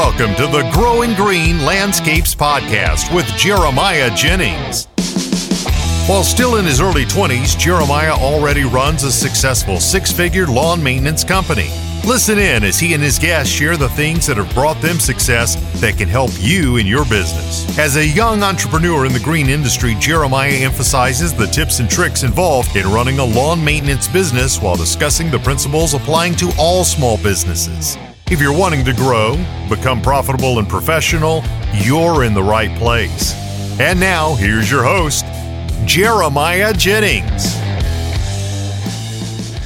welcome to the Growing Green Landscapes Podcast with Jeremiah Jennings. While still in his early 20s, Jeremiah already runs a successful six figure lawn maintenance company. Listen in as he and his guests share the things that have brought them success that can help you in your business. As a young entrepreneur in the green industry, Jeremiah emphasizes the tips and tricks involved in running a lawn maintenance business while discussing the principles applying to all small businesses. If you're wanting to grow, become profitable and professional, you're in the right place. And now, here's your host, Jeremiah Jennings.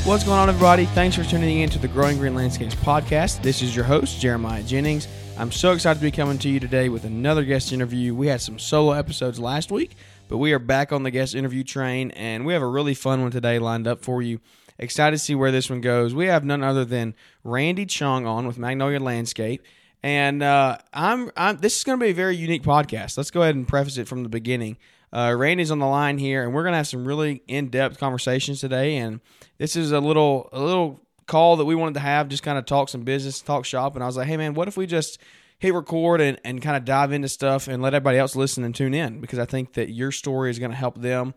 What's going on, everybody? Thanks for tuning in to the Growing Green Landscapes podcast. This is your host, Jeremiah Jennings. I'm so excited to be coming to you today with another guest interview. We had some solo episodes last week, but we are back on the guest interview train, and we have a really fun one today lined up for you. Excited to see where this one goes. We have none other than Randy Chun on with Magnolia Landscape. And uh, I'm, I'm. This is going to be a very unique podcast. Let's go ahead and preface it from the beginning. Uh, Randy's on the line here, and we're gonna have some really in-depth conversations today. And this is a little a little call that we wanted to have, just kind of talk some business, talk shop. And I was like, hey man, what if we just hit record and, and kind of dive into stuff and let everybody else listen and tune in because I think that your story is going to help them,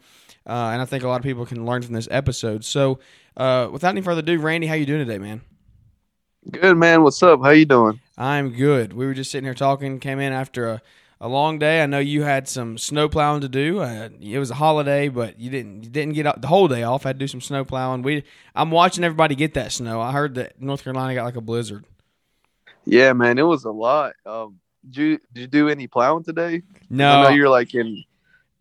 uh, and I think a lot of people can learn from this episode. So, uh, without any further ado, Randy, how you doing today, man? Good man. What's up? How you doing? I'm good. We were just sitting here talking. Came in after a a long day. I know you had some snow plowing to do. Uh, it was a holiday, but you didn't you didn't get the whole day off. I had to do some snow plowing. We I'm watching everybody get that snow. I heard that North Carolina got like a blizzard. Yeah, man, it was a lot. Um, did you did you do any plowing today? No, I know you're like in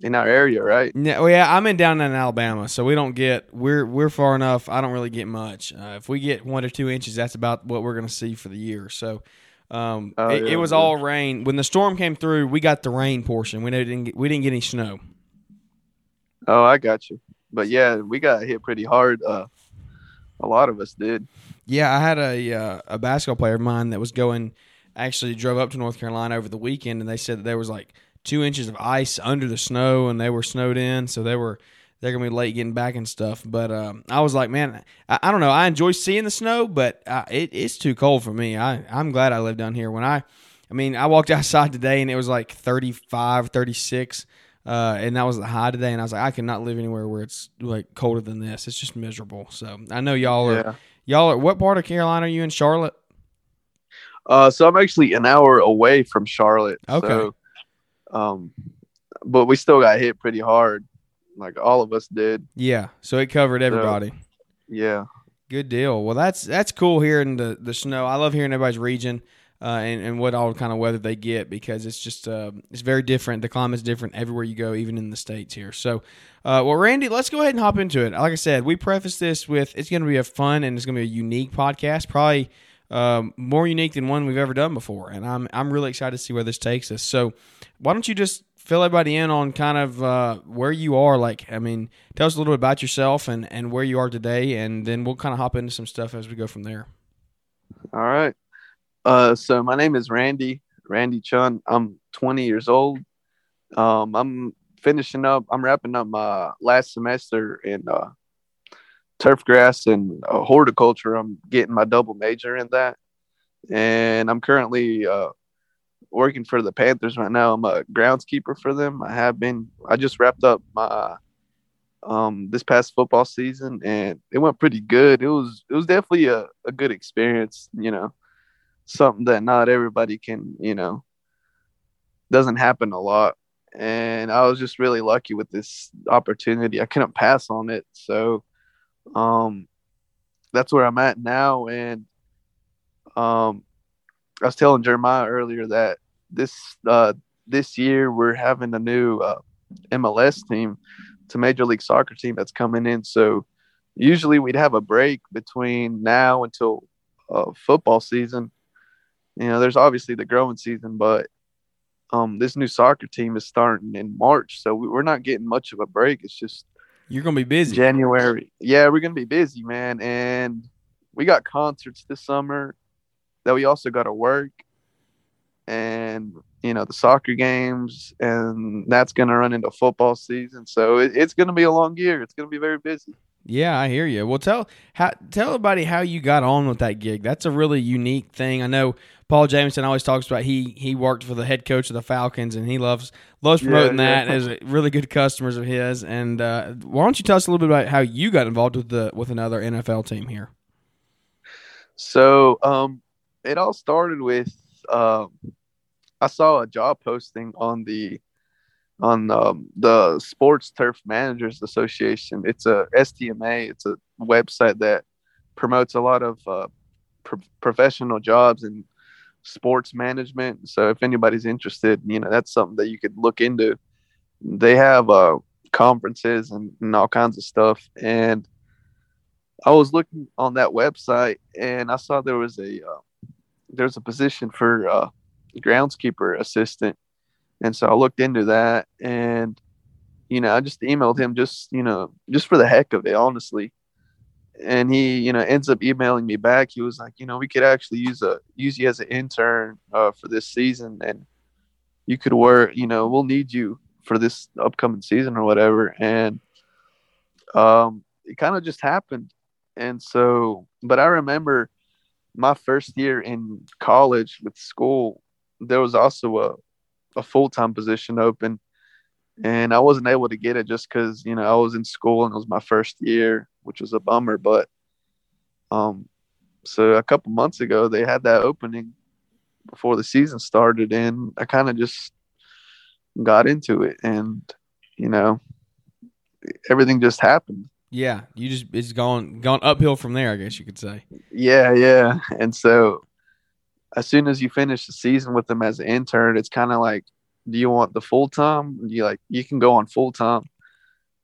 in our area, right? No, well, yeah, I'm in down in Alabama, so we don't get we're we're far enough. I don't really get much. Uh, if we get one or two inches, that's about what we're going to see for the year. So um, Oh, it, yeah, it was yeah. all rain. When the storm came through, we got the rain portion. We didn't get, we didn't get any snow. Oh, I got you. But yeah, we got hit pretty hard. Uh, a lot of us did. Yeah, I had a uh, a basketball player of mine that was going. Actually, drove up to North Carolina over the weekend, and they said that there was like two inches of ice under the snow, and they were snowed in, so they were they're gonna be late getting back and stuff. But um, I was like, man, I, I don't know. I enjoy seeing the snow, but uh, it, it's too cold for me. I I'm glad I live down here. When I, I mean, I walked outside today and it was like 35, 36. Uh, and that was the high today, and I was like, I cannot live anywhere where it's like colder than this. It's just miserable. So I know y'all are Yeah. Y'all are what part of Carolina are you in? Charlotte? Uh, so I'm actually an hour away from Charlotte. Okay. So, um, but we still got hit pretty hard. Like all of us did. Yeah. So it covered everybody. Yeah. Good deal. Well, that's that's cool hearing the the snow. I love hearing everybody's region uh, and and what all kind of weather they get because it's just uh, it's very different. The climate's different everywhere you go, even in the states here. So, uh, well, Randy, let's go ahead and hop into it. Like I said, we preface this with it's going to be a fun and it's going to be a unique podcast, probably um, more unique than one we've ever done before, and I'm I'm really excited to see where this takes us. So, why don't you just fill everybody in on kind of uh, where you are? Like, I mean, tell us a little bit about yourself and and where you are today, and then we'll kind of hop into some stuff as we go from there. All right. Uh, so my name is Randy, Randy Chun. I'm 20 years old. Um, I'm finishing up, I'm wrapping up my last semester in uh, turf grass and uh, horticulture. I'm getting my double major in that. And I'm currently uh, working for the Panthers right now. I'm a groundskeeper for them. I have been, I just wrapped up my um this past football season and it went pretty good. It was it was definitely a, a good experience, you know something that not everybody can, you know, doesn't happen a lot. And I was just really lucky with this opportunity. I couldn't pass on it. So um that's where I'm at now. And um I was telling Jeremiah earlier that this uh this year we're having a new uh, MLS team, it's a major league soccer team that's coming in. So usually we'd have a break between now until uh, football season you know, there's obviously the growing season, but um, this new soccer team is starting in March, so we- we're not getting much of a break. It's just You're gonna be busy. January. Yeah, we're gonna be busy, man, and we got concerts this summer that we also got to work, and you know the soccer games, and that's gonna run into football season. So it, it's gonna be a long year. It's gonna be very busy. Yeah, I hear you. Well, tell how tell everybody how you got on with that gig. That's a really unique thing. I know Paul Jameson always talks about he he worked for the head coach of the Falcons and he loves loves promoting Yeah, that yeah. as really good customers of his. And uh, why don't you tell us a little bit about how you got involved with the with another NFL team here? So um, it all started with um, I saw a job posting on the on um, the Sports Turf Managers Association. It's a STMA. It's a website that promotes a lot of uh, pro- professional jobs in sports management. So if anybody's interested, you know that's something that you could look into. They have uh, conferences and, and all kinds of stuff, and I was looking on that website and I saw there was a uh, there's a position for uh, groundskeeper assistant, and so I looked into that and you know I just emailed him just you know just for the heck of it, honestly. And he you know ends up emailing me back. He was like, you know, we could actually use a use you as an intern uh, for this season, and you could work. You know, we'll need you for this upcoming season or whatever. And um, it kind of just happened and so but i remember my first year in college with school there was also a, a full-time position open. And i wasn't able to get it just because you know i was in school and it was my first year which was a bummer but um so a couple months ago they had that opening before the season started and i kind of just got into it and you know everything just happened Yeah, you just it's gone gone uphill from there. I guess you could say. Yeah, yeah. And so as soon as you finish the season with them as an intern, it's kind of like, do you want the full time? You like you can go on full time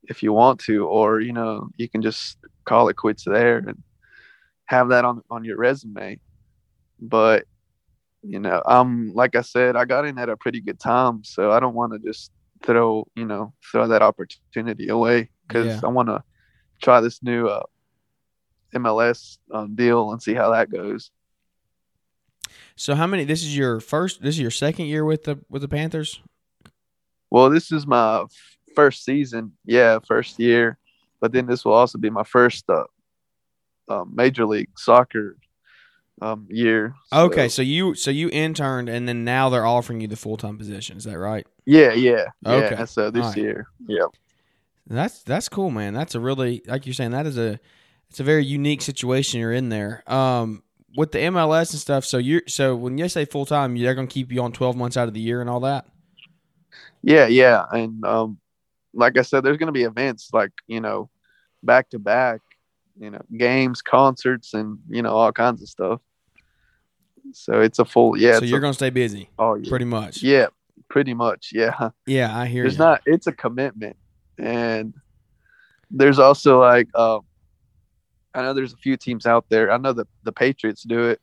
if you want to, or you know, you can just call it quits there and have that on on your resume. But you know, um, like I said, I got in at a pretty good time, so I don't want to just throw you know throw that opportunity away because Yeah. I want to try this new uh, MLS um, deal and see how that goes. So how many? This is your first. This is your second year with the with the Panthers. Well, this is my first season, yeah, first year, but then this will also be my first uh, um, major league soccer um, year. So, Okay, so you so you interned and then now they're offering you the full time position. Is that right? yeah, yeah, Okay. yeah. So this right. year, yeah, That's that's cool, man. That's a really like you're saying that is a it's a very unique situation you're in there. Um, with the MLS and stuff. So you so when you say full time, they're gonna keep you on twelve months out of the year and all that. yeah, yeah. And um, like I said, there's going to be events like you know, back to back, you know, games, concerts, and you know, all kinds of stuff. So it's a full, yeah. so you're a, gonna stay busy, Oh, year. pretty much. yeah, pretty much, yeah. Yeah, I hear you. not it's a commitment and there's also like uh, i know there's a few teams out there i know the, the patriots do it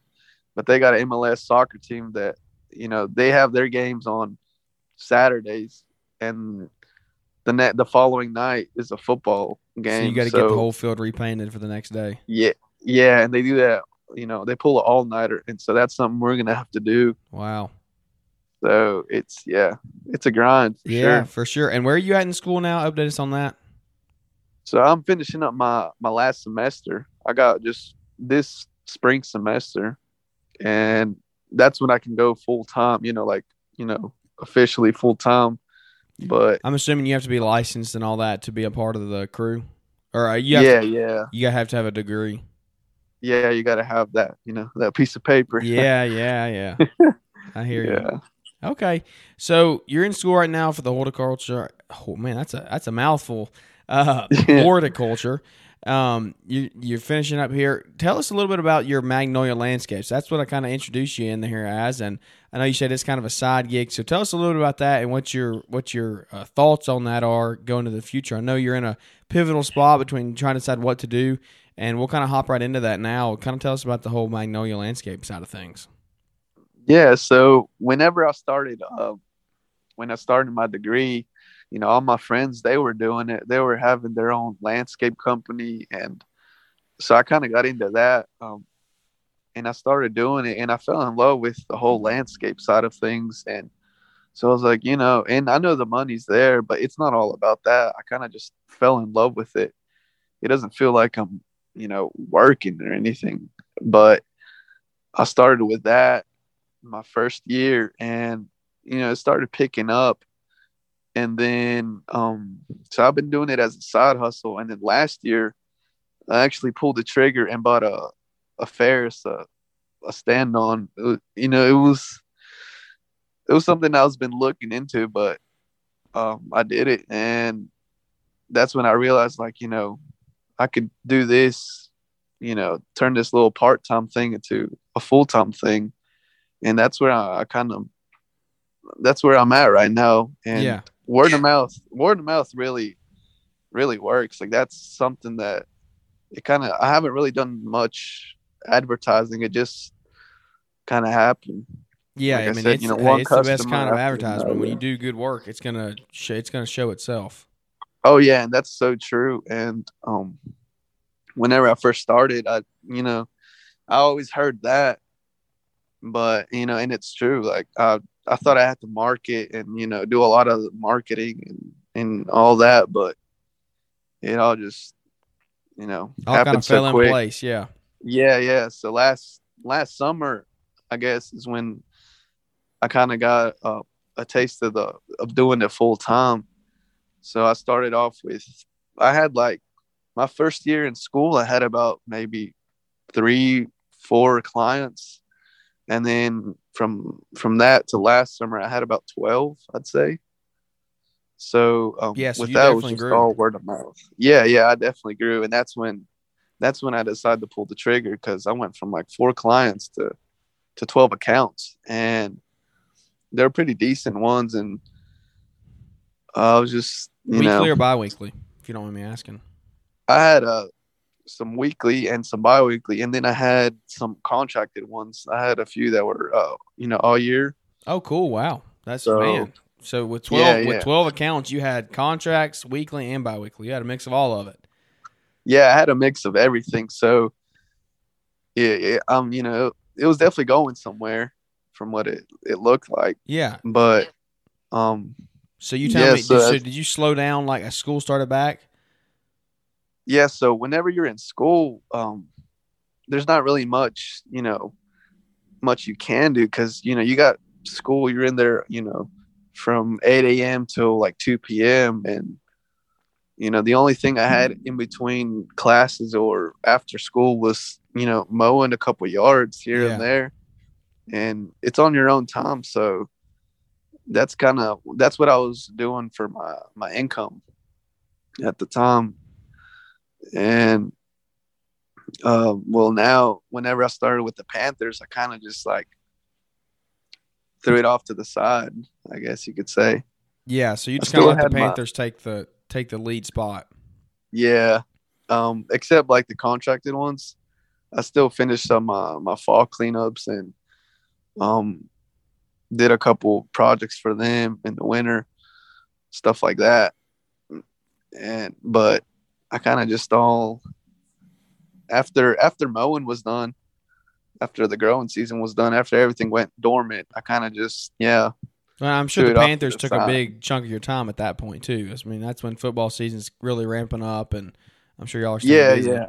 but they got an mls soccer team that you know they have their games on saturdays and the net the following night is a football so game you got to get the whole field repainted for the next day. yeah yeah and they do that you know they pull an all-nighter and so that's something we're gonna have to do Wow. So it's yeah it's a grind for yeah, sure for sure. And where are you at in school now? Update us on that. So I'm finishing up my my last semester. I got just this spring semester, and that's when I can go full time. You know, like you know, officially full time. But I'm assuming you have to be licensed and all that to be a part of the crew, or uh, you have yeah, to, yeah, you gotta have to have a degree. yeah. You got to have that. You know, that piece of paper. Yeah, yeah, yeah. I hear you. Okay, so you're in school right now for the horticulture. Oh man, that's a that's a mouthful. Uh, horticulture. Um, you you're finishing up here. Tell us a little bit about your magnolia landscapes. That's what I kind of introduced you in here as, and I know you said it's kind of a side gig. So tell us a little bit about that and what your what your uh, thoughts on that are going to the future. I know you're in a pivotal spot between trying to decide what to do, and we'll kind of hop right into that now. Kind of tell us about the whole magnolia landscape side of things. Yeah. So whenever I started, uh, when I started my degree, you know, all my friends they were doing it. They were having their own landscape company, and so I kind of got into that. Um, and I started doing it, and I fell in love with the whole landscape side of things. And so I was like, you know, and I know the money's there, but it's not all about that. I kind of just fell in love with it, it doesn't feel like I'm, you know, working or anything. But I started with that my first year and you know, it started picking up. And then um so I've been doing it as a side hustle. And then last year I actually pulled the trigger and bought a a Ferris, a, a stand on. You know, it was it was something I was been looking into, but um, I did it, and that's when I realized, like, you know, I could do this, you know, turn this little part time thing into a full time thing, and that's where I, I kind of that's where I'm at right now. And Yeah. word of mouth, word of mouth really, really works. Like that's something that it kind of I haven't really done much advertising. It just kind of happened. Yeah, Like I I mean, said, it's, you know, one it's the best kind of advertisement. When you do good work, it's gonna sh- it's gonna show itself. Oh yeah, and that's so true. And um, whenever I first started, I you know, I always heard that, but you know, and it's true. Like I I thought I had to market and you know do a lot of marketing and and all that, but it all just you know All kind happened of fell so in quick. place. Yeah. Yeah, yeah. So last last summer, I guess, is when I kind of got uh, a taste of the of doing it full time. So I started off with I had like my first year in school, I had about maybe three, four clients, and then from from that to last summer, I had about twelve, I'd say. So um, Yeah, so with that, it was just grew. all word of mouth. Yeah, yeah, I definitely grew, and that's when that's when I decided to pull the trigger because I went from like four clients to to twelve accounts, and they're pretty decent ones, and I was just you Weekly know or bi-weekly, if you don't mind me asking. I had uh some weekly and some bi-weekly, and then I had some contracted ones. I had a few that were uh you know all year. Oh, cool! Wow, that's So- man. So with twelve Yeah, with yeah. twelve accounts, you had contracts weekly and bi-weekly. You had a mix of all of it. Yeah, I had a mix of everything. So yeah, yeah um you know it was definitely going somewhere from what it it looked like, Yeah. but um So you tell Yeah, me, so did, so did you slow down like as school started back? Yeah so whenever you're in school um there's not really much you know much you can do because you know you got school you're in there you know from 8 a.m till like 2 p.m and you know the only thing i had in between classes or after school was you know mowing a couple yards here Yeah. and there and it's on your own time so that's kind of that's what i was doing for my my income at the time and uh, well now whenever i started with the panthers i kind of just like threw it off to the side i guess you could say Yeah. So you just kind of let the had my- Panthers take the take the lead spot. yeah um except like the contracted ones i still finished some uh, my fall cleanups and um did a couple projects for them in the winter stuff like that and but i kind of just all after after mowing was done after the growing season was done after everything went dormant i kind of just yeah Well, I'm sure the Panthers the took a big chunk of your time at that point too. I mean, that's when football season's really ramping up, and I'm sure y'all are yeah busy. yeah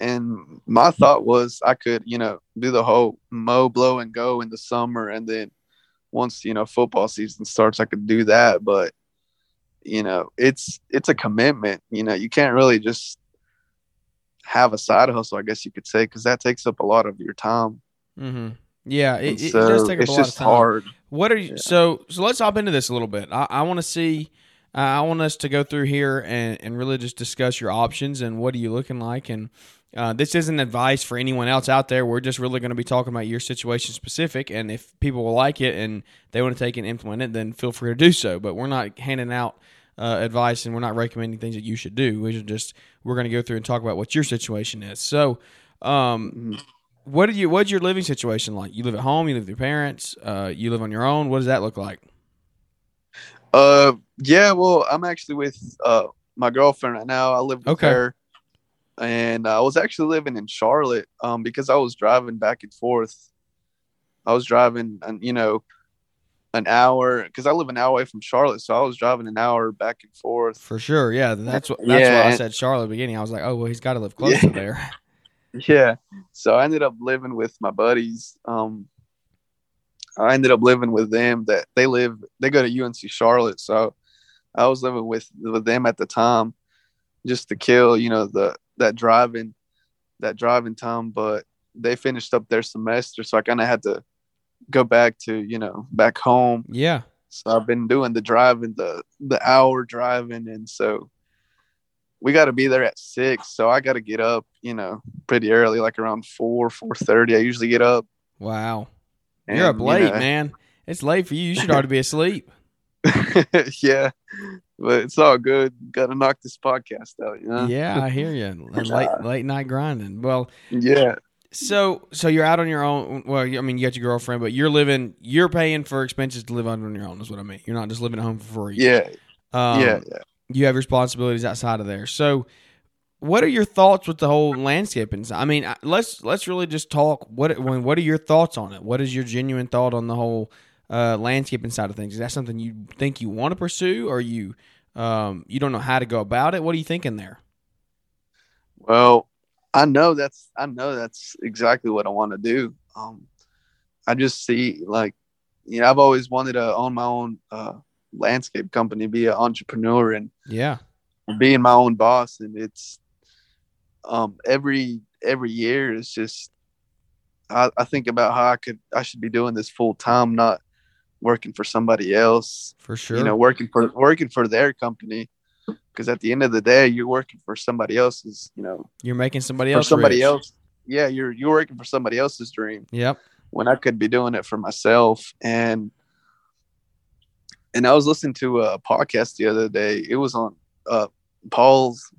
and my thought was i could you know do the whole mow blow and go in the summer and then once you know football season starts i could do that but you know it's it's a commitment you know you can't really just have a side hustle i guess you could say because that takes up a lot of your time Mm-hmm. Yeah, it, it, so does take up it's a lot just of time. hard What are you? Yeah. So so let's hop into this a little bit. I, I want to see. Uh, I want us to go through here and, and really just discuss your options and what are you looking like. And uh, this isn't advice for anyone else out there. We're just really going to be talking about your situation specific. And if people will like it and they want to take and implement it, then feel free to do so. But we're not handing out uh, advice and we're not recommending things that you should do. We should just we're going to go through and talk about what your situation is. So. Um, Mhm. what are you? What's your living situation like? You live at home. You live with your parents. Uh, you live on your own. What does that look like? Uh, yeah. Well, I'm actually with uh my girlfriend right now. I live with Okay. her, and I was actually living in Charlotte um because I was driving back and forth. I was driving, and you know, an hour because I live an hour away from Charlotte, so I was driving an hour back and forth. For sure, yeah. That's what that's Yeah, why I said Charlotte beginning. I was like, oh well, he's got to live close Yeah. to there. Yeah. So I ended up living with my buddies. Um, I ended up living with them that they live, they go to UNC Charlotte. So I was living with, with them at the time just to kill, you know, the, that driving, that driving time. But they finished up their semester. So I kind of had to go back to, you know, back home. Yeah, So I've been doing the driving, the, the hour driving. And so we got to be there at six. So I got to get up, you know, pretty early, like around four, four thirty. I usually get up. wow. You're up and, you late, know, man. It's late for you. You should already be asleep. yeah, but it's all good. Got to knock this podcast out, you know. Yeah, I hear you. Late late night grinding. Well, Yeah, so so you're out on your own. Well, I mean, you got your girlfriend, but you're living. You're paying for expenses to live on your own. Is what I mean. You're not just living at home for free. yeah, Um, yeah, yeah. you have responsibilities outside of there. So, what are your thoughts with the whole landscaping? I mean, let's let's really just talk. What when, what are your thoughts on it? What is your genuine thought on the whole uh, landscaping side of things? Is that something you think you want to pursue, or you um, you don't know how to go about it? What are you thinking there? Well, I know that's I know that's exactly what I want to do. Um, I just see like, you know, I've always wanted to own my own uh, landscape company, be an entrepreneur, and Yeah, being my own boss. And it's um, every every year is just I, I think about how I could I should be doing this full time, not working for somebody else. for sure. You know, working for working for their company. Because at the end of the day, you're working for somebody else's, you know, you're making somebody else somebody rich. else. Yeah, you're you're working for somebody else's dream Yep. when I could be doing it for myself. And and I was listening to a podcast the other day. It was on uh Paul's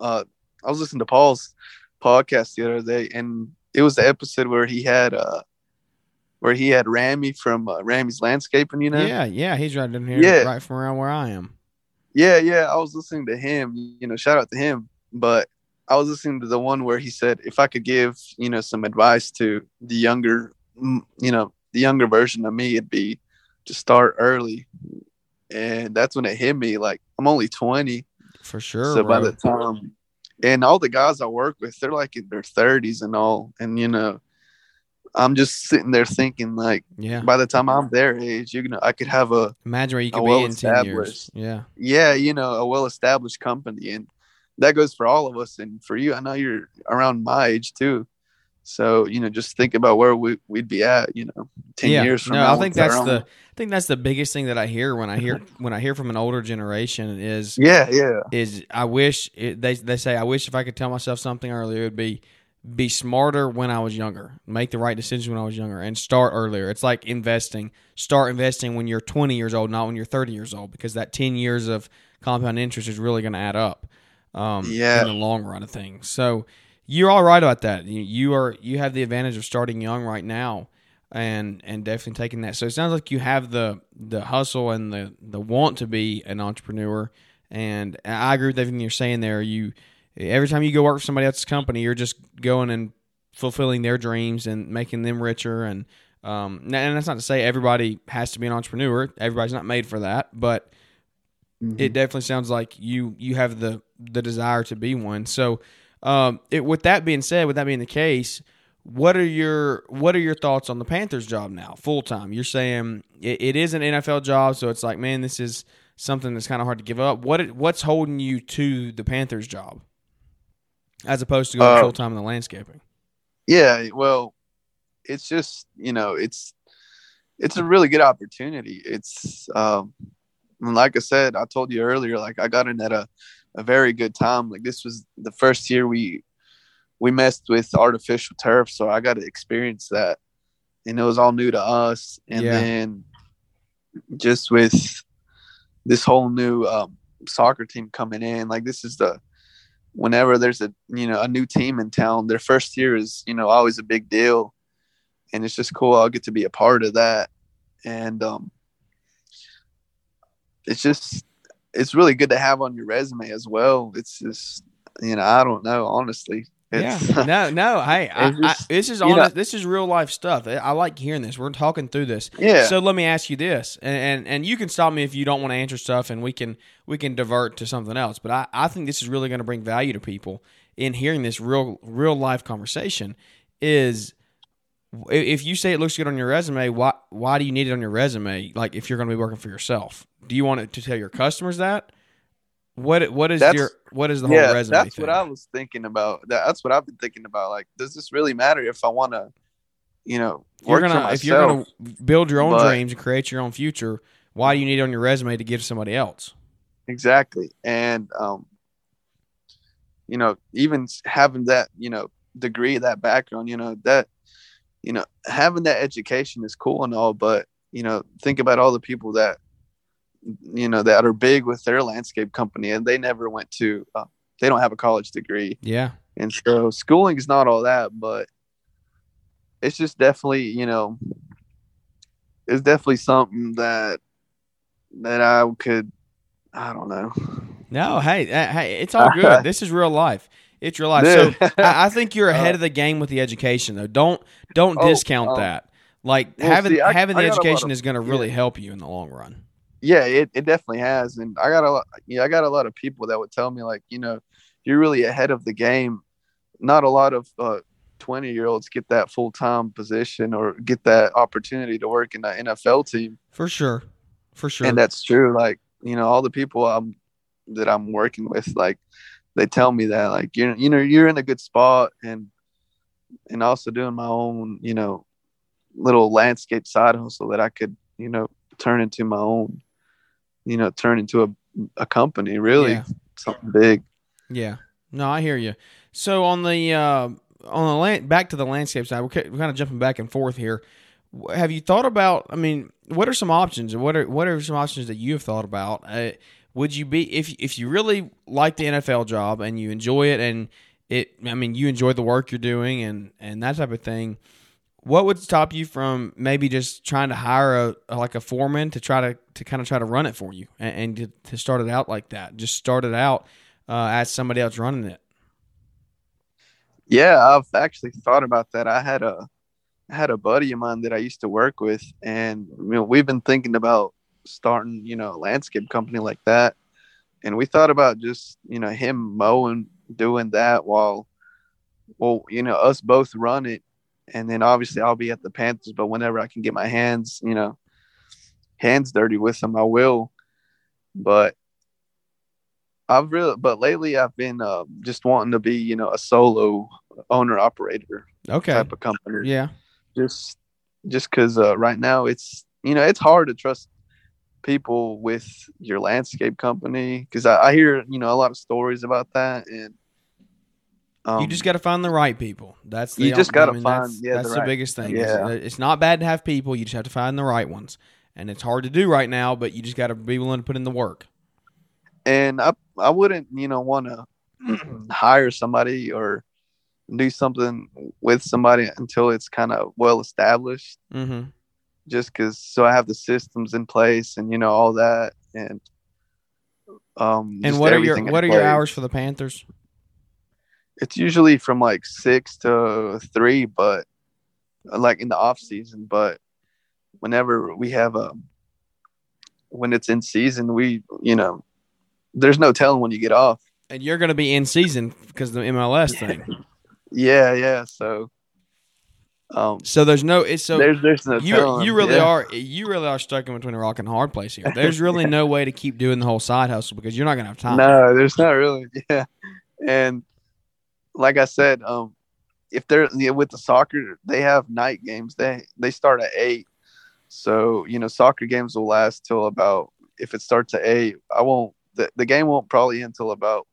uh I was listening to Paul's podcast the other day and it was the episode where he had uh where he had Ramy from uh, Ramy's landscaping, you know? Yeah, yeah. He's right in here, Yeah. right from around where I am. Yeah, yeah. I was listening to him, you know, shout out to him. But I was listening to the one where he said, if I could give, you know, some advice to the younger, you know, the younger version of me, it'd be to start early. And that's when it hit me. Like, I'm only 20. For sure. so by the time, and all the guys I work with, they're like in their 30s and all. And, you know, I'm just sitting there thinking, like, yeah. by the time I'm their age, you know, I could have a, Imagine where you could be in ten years. well-established- Yeah. yeah, you know, a well established company. And that goes for all of us. And for you, I know you're around my age too. So, you know, just think about where we, we'd be at, you know, 10 yeah. years from no, now. I think that's the I think that's the biggest thing that I hear when I hear when I hear from an older generation is Yeah, yeah. is I wish it, they they say I wish if I could tell myself something earlier it would be be smarter when I was younger, make the right decision when I was younger, and start earlier. It's like investing. Start investing when you're 20 years old, not when you're 30 years old, because that 10 years of compound interest is really going to add up. Um, Yeah. in the long run of things. So you're all right about that. You, you are you have the advantage of starting young right now, and and definitely taking that. So it sounds like you have the the hustle and the the want to be an entrepreneur. And I agree with everything you're saying there. You every time you go work for somebody else's company, you're just going and fulfilling their dreams and making them richer. And um, and that's not to say everybody has to be an entrepreneur. Everybody's not made for that, but Mhm. it definitely sounds like you you have the the desire to be one. So, um, it, with that being said, with that being the case, what are your what are your thoughts on the Panthers job now, full time? You're saying it, it is an NFL job, so it's like, man, this is something that's kind of hard to give up. What what's holding you to the Panthers job, as opposed to going Uh, full time in the landscaping? Yeah, well, it's just you know, it's it's a really good opportunity. It's um, like I said, I told you earlier, like I got in at a a very good time. Like this was the first year we we messed with artificial turf, so I got to experience that, and it was all new to us. And Yeah. then just with this whole new um, soccer team coming in, like this is the whenever there's a you know a new team in town, their first year is you know always a big deal, and it's just cool. I'll get to be a part of that, and um, it's just it's really good to have on your resume as well. It's just you know I don't know honestly. It's, yeah, no, no. Hey, I, just- I, this is you know- this is real life stuff. I, I like hearing this. We're talking through this. yeah. So let me ask you this, and, and and you can stop me if you don't want to answer stuff, and we can we can divert to something else. But I, I think this is really going to bring value to people in hearing this real real life conversation. Is if you say it looks good on your resume, why why do you need it on your resume? Like if you're going to be working for yourself, do you want it to tell your customers that? What what is That's- your what is the whole yeah, resume? that's thing? what I was thinking about. That- That's what I've been thinking about. Like, does this really matter if I want to, you know, you're work gonna for if you're gonna build your own but- dreams and create your own future, why do you need it on your resume to give somebody else? exactly, and um, you know, even having that, you know, degree, that background, you know, that, you know, having that education is cool and all, but you know, think about all the people that, you know, that are big with their landscape company and they never went to, uh, they don't have a college degree. Yeah, And so schooling is not all that, but it's just definitely, you know, it's definitely something that that I could I don't know. no, hey, uh, hey, it's all good. this is real life. It's real life. So I, I think you're ahead Uh, of the game with the education, though. Don't don't Oh, discount um, that. Like well, having see, I- having the education is going to really yeah. help you in the long run. Yeah, it, it definitely has. And I got a lot yeah, I got a lot of people that would tell me like, you know, you're really ahead of the game. Not a lot of uh 20 year olds get that full time position or get that opportunity to work in the NFL team. For sure, for sure. and that's true like you know all the people i'm that i'm working with like they tell me that like you're you know you're in a good spot and and also doing my own you know little landscape side hustle that i could you know turn into my own you know turn into a, a company really Yeah. something big Yeah. No, I hear you. So on the uh, on the land, back to the landscape side, we're, we're kind of jumping back and forth here. Have you thought about? I mean, what are some options? What are what are some options that you have thought about? Uh, would you be if if you really like the NFL job and you enjoy it and it? I mean, you enjoy the work you're doing and and that type of thing. What would stop you from maybe just trying to hire a, like a foreman to try to to kind of try to run it for you and, and to, to start it out like that? Just start it out uh, as somebody else running it. Yeah, I've actually thought about that. I had a I had a buddy of mine that I used to work with, and you know, we've been thinking about starting, you know, a landscape company like that. And we thought about just, you know, him mowing, doing that while, well, you know, us both run it, and then obviously I'll be at the Panthers. But whenever I can get my hands, you know, hands dirty with them, I will. But I've really, but lately I've been uh, just wanting to be, you know, a solo owner operator Okay. type of company. Yeah. Just, just because uh, right now it's, you know, it's hard to trust people with your landscape company because I, I hear, you know, a lot of stories about that and. Um, you just got to find the right people. That's the you just gotta mean, find- that's, yeah, that's the the right- biggest thing. It's- yeah. It's, not bad to have people. You just have to find the right ones, and it's hard to do right now. But you just got to be willing to put in the work. and I I wouldn't you know want to hire somebody or do something with somebody until it's kind of well established Mm-hmm. just because so I have the systems in place and you know all that and um And what are your what are your hours for the Panthers? It's usually from like six to three but like in the off season but whenever we have a when it's in season we you know there's no telling when you get off And you're going to be in season because of the MLS thing. Yeah, yeah. So, um, So there's no. It's so there's there's no you telling. you really yeah. are you really are stuck in between a rock and a hard place here. There's really no way to keep doing the whole side hustle because you're not going to have time. No, there's not really. Yeah, and like I said, um, if they're yeah, with the soccer, they have night games. They they start at eight, so you know soccer games will last till about. If it starts at eight, I won't. The, the game won't probably end till about,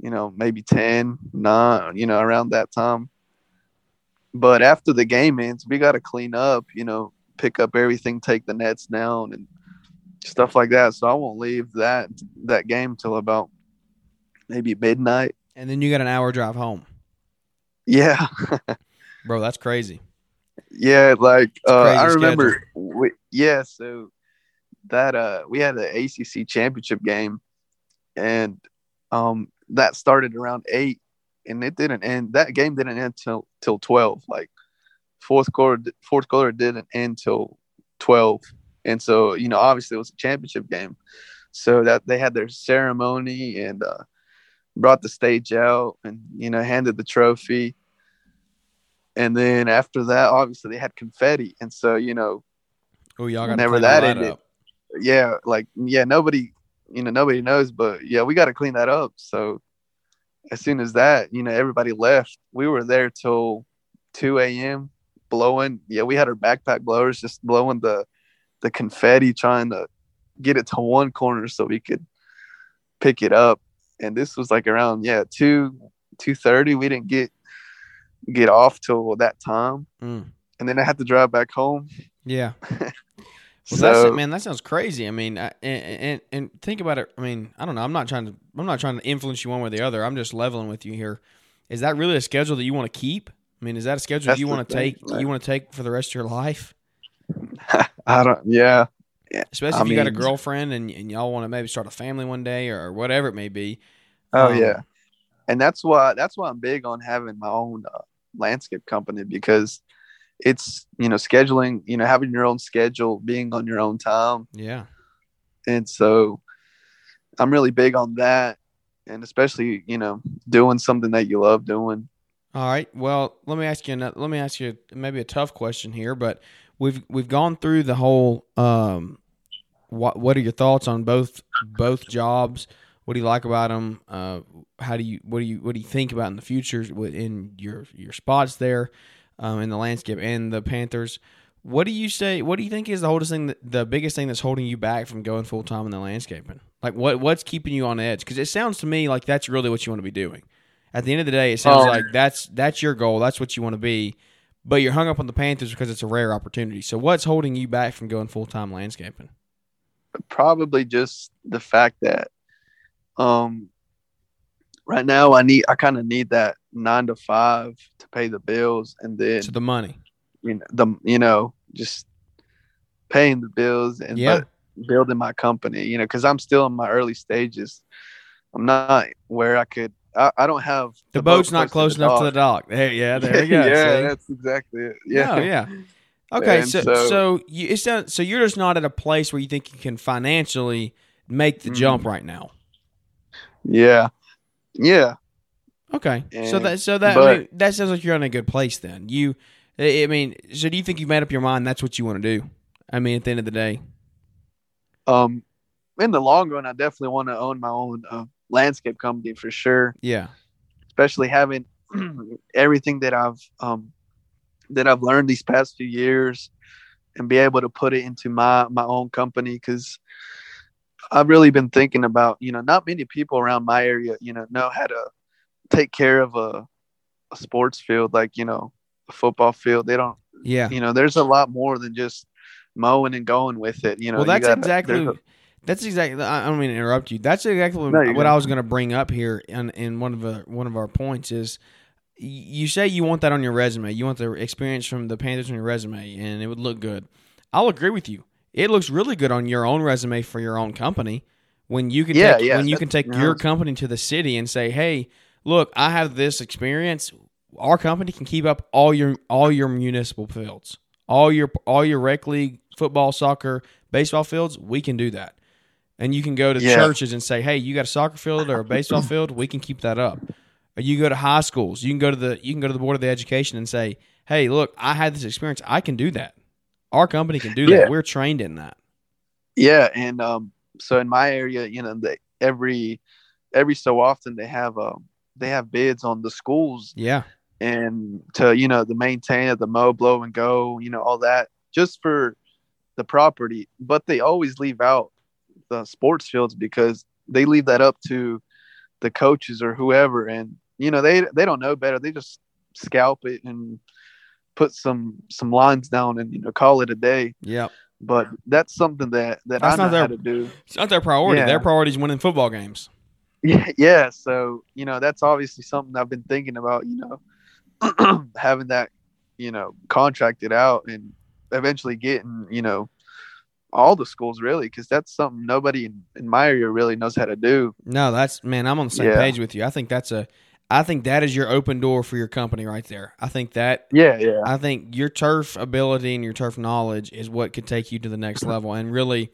you know, maybe 10, 9, you know, around that time. But after the game ends, we got to clean up, you know, pick up everything, take the nets down, and stuff like that. So I won't leave that that game till about maybe midnight. And then you got an hour drive home, Yeah, bro. That's crazy. yeah. Like uh, I remember, we, yeah. So that uh, we had an ACC championship game, and um, that started around eight, and it didn't end. That game didn't end till till twelve. Like fourth quarter, fourth quarter didn't end till twelve, and so you know obviously it was a championship game. So that they had their ceremony and uh, brought the stage out and you know handed the trophy. And then after that, obviously they had confetti, and so you know, Oh, y'all got Whenever to that, ended, up. yeah, like yeah, nobody, you know, nobody knows, but yeah, we got to clean that up. So as soon as that, you know, everybody left. We were there till two a.m. blowing. Yeah, we had our backpack blowers just blowing the the confetti, trying to get it to one corner so we could pick it up. And this was like around yeah two two thirty. We didn't get get off till that time, Mm. and then I had to drive back home. Yeah. Well, so that's man. That sounds crazy. I mean, I, and, and and think about it. I mean, I don't know. I'm not trying to. I'm not trying to influence you one way or the other. I'm just leveling with you here. Is that really a schedule that you want to keep? I mean, is that a schedule you want to take? right. You want to take for the rest of your life? I don't. Yeah, Especially I if you got a girlfriend and, and y'all want to maybe start a family one day or whatever it may be. Oh Um, yeah, and that's why that's why I'm big on having my own uh, landscape company because it's you know scheduling, you know having your own schedule, being on your own time, Yeah. and so I'm really big on that, and especially you know doing something that you love doing. All right. Well, let me ask you. Another, let me ask you maybe a tough question here, but we've we've gone through the whole. Um, what what are your thoughts on both both jobs? What do you like about them? Uh, how do you what do you what do you think about in the future in your your spots there, um, in the landscape and the Panthers? What do you say? What do you think is the holdest thing, that, the biggest thing that's holding you back from going full time in the landscaping? Like what what's keeping you on edge? Because it sounds to me like that's really what you want to be doing. At the end of the day, it sounds Um, like that's that's your goal. That's what you want to be. But you're hung up on the Panthers because it's a rare opportunity. So what's holding you back from going full time landscaping? Probably just the fact that um right now I need I kind of need that nine to five to pay the bills, and then So the money. you know the you know just paying the bills and Yeah. building my company you know because i'm still in my early stages i'm not where i could i, I don't have The, boat boat's not close enough to the dock. There, yeah, there you go. yeah see? that's exactly it yeah No, yeah. Okay, And so so, so- you it's not, so you're just not at a place where you think you can financially make the Mhm. jump right now. yeah yeah Okay, so that so that I mean, that sounds like you're in a good place then. You, I I mean, so do you think you've made up your mind that's what you want to do? I mean, at the end of the day, um in the long run i definitely want to own my own uh, landscape company for sure yeah, especially having everything that I've um, that I've learned these past few years and be able to put it into my my own company because I've really been thinking about you know not many people around my area you know know how to take care of a, a sports field like you know a football field they don't yeah. you know there's a lot more than just mowing and going with it you know well, that's gotta- exactly. a- That's exactly. I don't mean to interrupt you. That's exactly No, what. I was going to bring up here in, in one of the, one of our points is you say you want that on your resume. You want the experience from the Panthers on your resume, and it would look good. I'll agree with you. It looks really good on your own resume for your own company when you can Yeah, take, yeah, when you can take your company to the city and say, "Hey, look, I have this experience. Our company can keep up all your all your municipal fields, all your all your rec league football, soccer, baseball fields. We can do that." And you can go to Yeah. churches and say, "Hey, you got a soccer field or a baseball field? We can keep that up." Or you go to high schools. You can go to the you can go to the board of the education and say, "Hey, look, I had this experience. I can do that. Our company can do Yeah. that. We're trained in that." Yeah, and um, so in my area, you know, they, every every so often they have um they have bids on the schools Yeah, and to you know the maintain of the mow, blow, and go, you know, all that just for the property. But they always leave out the sports fields because they leave that up to the coaches or whoever, and you know they they don't know better. They just scalp it and put some some lines down and you know call it a day. Yeah. But that's something that that That's I know not their- how to do. It's not their priority. Yeah. Their priority is winning football games. Yeah, yeah. So you know, that's obviously something I've been thinking about. You know, having that, you know, contracted out and eventually getting, you know, all the schools really, because that's something nobody in, in my area really knows how to do. No, that's man. I'm on the same Yeah. page with you. I think that's a. I think that is your open door for your company right there. I think that Yeah, yeah. I think your turf ability and your turf knowledge is what could take you to the next level and really,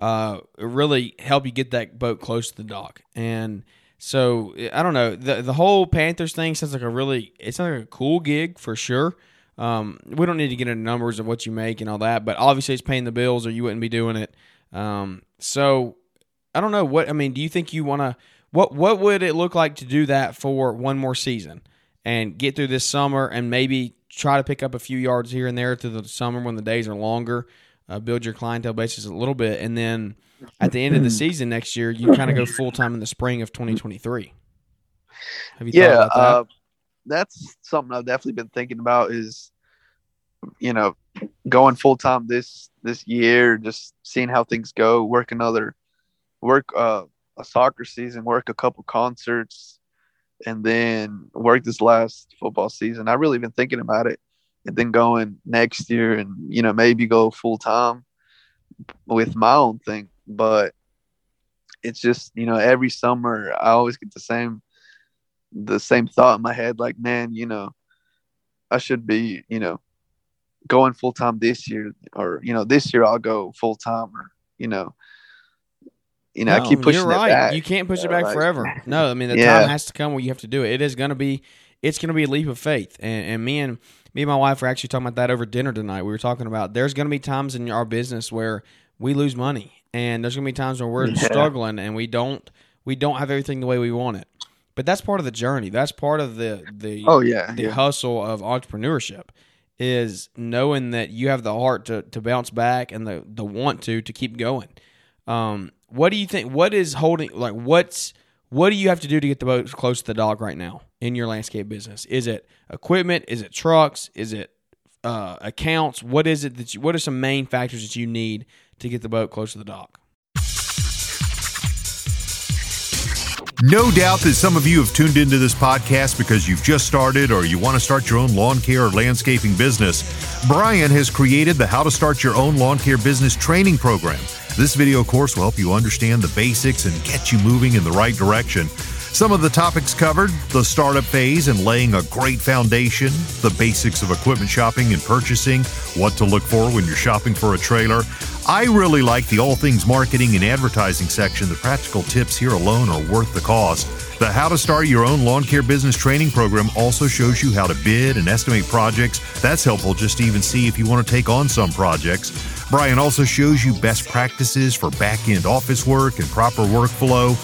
uh, really help you get that boat close to the dock. And so I don't know the the whole Panthers thing sounds like a really it's like a cool gig for sure. Um, we don't need to get into numbers of what you make and all that, but obviously it's paying the bills, or you wouldn't be doing it. Um, so I don't know what I mean. Do you think you want to? What what would it look like to do that for one more season and get through this summer and maybe try to pick up a few yards here and there through the summer when the days are longer, uh, build your clientele basis a little bit, and then at the end of the season next year you kind of go full time in the spring of 2023. Have you yeah, thought about that? uh, that's something I've definitely been thinking about. Is you know going full time this this year, just seeing how things go, work another work uh, a soccer season, work a couple concerts, and then work this last football season. I've really been thinking about it, and then going next year, and you know maybe go full time with my own thing. But it's just you know every summer I always get the same the same thought in my head like man you know i should be you know going full time this year or you know this year i'll go full time or you know you know i No, keep pushing You're it right. back. You can't push it back like- forever. No, I mean the Yeah. time has to come where you have to do it. It is going to be. It's going to be a leap of faith. And, and me and me and my wife were actually talking about that over dinner tonight. We were talking about there's going to be times in our business where we lose money, and there's going to be times where we're Yeah. struggling and we don't we don't have everything the way we want it. But that's part of the journey. That's part of the the oh yeah the yeah. hustle of entrepreneurship is knowing that you have the heart to, to bounce back and the, the want to to keep going. Um, what do you think? What is holding like what's what do you have to do to get the boat close to the dock right now in your landscape business? Is it equipment? Is it trucks? Is it uh, accounts? What is it that you, what are some main factors that you need to get the boat close to the dock? No doubt that some of you have tuned into this podcast because you've just started or you want to start your own lawn care or landscaping business. Brian has created the How to Start Your Own Lawn Care Business training program. This video course will help you understand the basics and get you moving in the right direction. Some of the topics covered the startup phase and laying a great foundation, the basics of equipment shopping and purchasing, what to look for when you're shopping for a trailer. I really like the all things marketing and advertising section. The practical tips here alone are worth the cost. The How to Start Your Own Lawn Care Business training program also shows you how to bid and estimate projects. That's helpful just to even see if you want to take on some projects. Brian also shows you best practices for back end office work and proper workflow.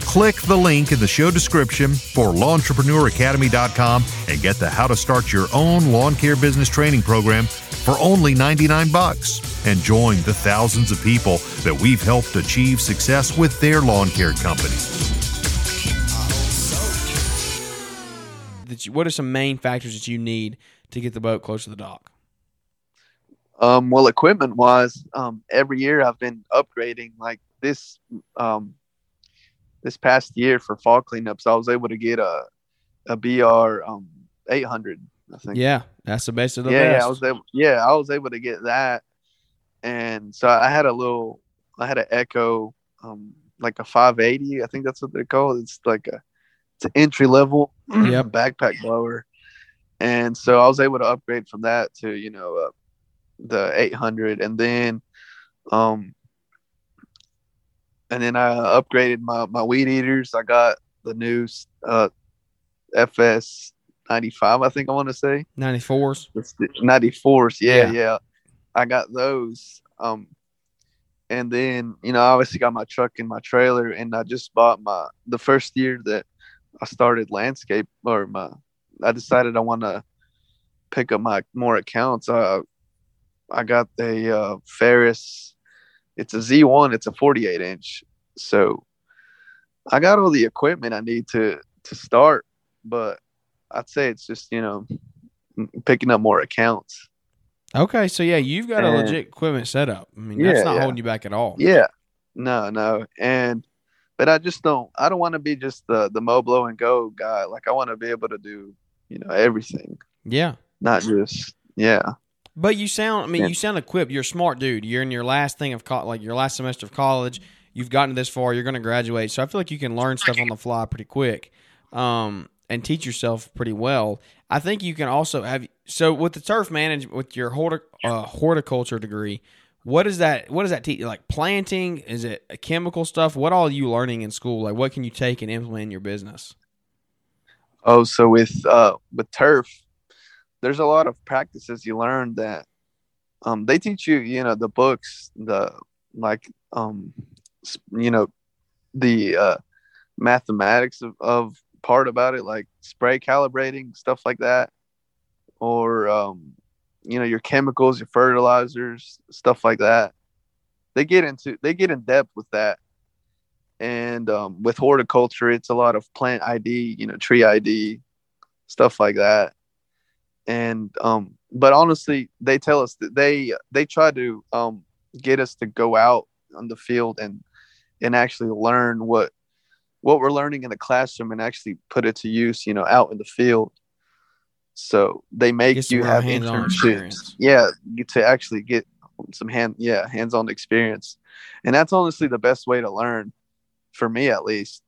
Click the link in the show description for LawNtrepreneurAcademy.com and get the How to Start Your Own Lawn Care Business Training Program for only 99 bucks and join the thousands of people that we've helped achieve success with their lawn care company. What are some main factors that you need to get the boat close to the dock? Um, well, equipment wise, um, every year I've been upgrading. Like this, um, this past year for fall cleanups, I was able to get a a BR um 800. I think. Yeah, that's the best of the yeah, best. yeah, I was able. Yeah, I was able to get that, and so I had a little. I had an Echo, um, like a 580. I think that's what they call it. It's like a, it's an entry level Yep. backpack blower, and so I was able to upgrade from that to you know uh, the 800, and then, um, and then I upgraded my my weed eaters. I got the new uh, FS 95. I think I want to say. 94s. 94s, Yeah, Yeah. yeah, I got those. Um, and then you know, I obviously got my truck and my trailer, and I just bought my the first year that I started landscape or my. I decided I want to pick up my more accounts. Uh, I got the uh, Ferris. It's a Z1. It's a 48 inch. So I got all the equipment I need to to start, but I'd say it's just you know picking up more accounts. Okay, so yeah, you've got a legit equipment setup. I mean, that's not yeah. holding you back at all. Yeah. No, no. And but I just don't I don't want to be just the the mow blow and go guy. Like I want to be able to do, you know, everything. Yeah. Not just yeah. But you sound, I mean, Yeah. you sound equipped. You're a smart dude. You're in your last thing of co- like your last semester of college. You've gotten this far. You're going to graduate. So I feel like you can learn stuff on the fly pretty quick. Um, and teach yourself pretty well. I think you can also have so with the turf management with your hortic, uh, horticulture degree. What is that? What does that teach? You? Like planting? Is it chemical stuff? What all are you learning in school? Like what can you take and implement in your business? Oh, so with uh with turf, there's a lot of practices you learn that um they teach you, you know, the books, the like um you know, the uh mathematics of, of part about it, like spray calibrating, stuff like that. Or um, you know, your chemicals, your fertilizers, stuff like that. They get into they get in depth with that and um, with horticulture it's a lot of plant id you know tree id stuff like that and um, but honestly they tell us that they they try to um, get us to go out on the field and and actually learn what what we're learning in the classroom and actually put it to use you know out in the field. So they make you have internships. yeah to actually get some hand yeah hands-on experience. And that's honestly the best way to learn for me at least.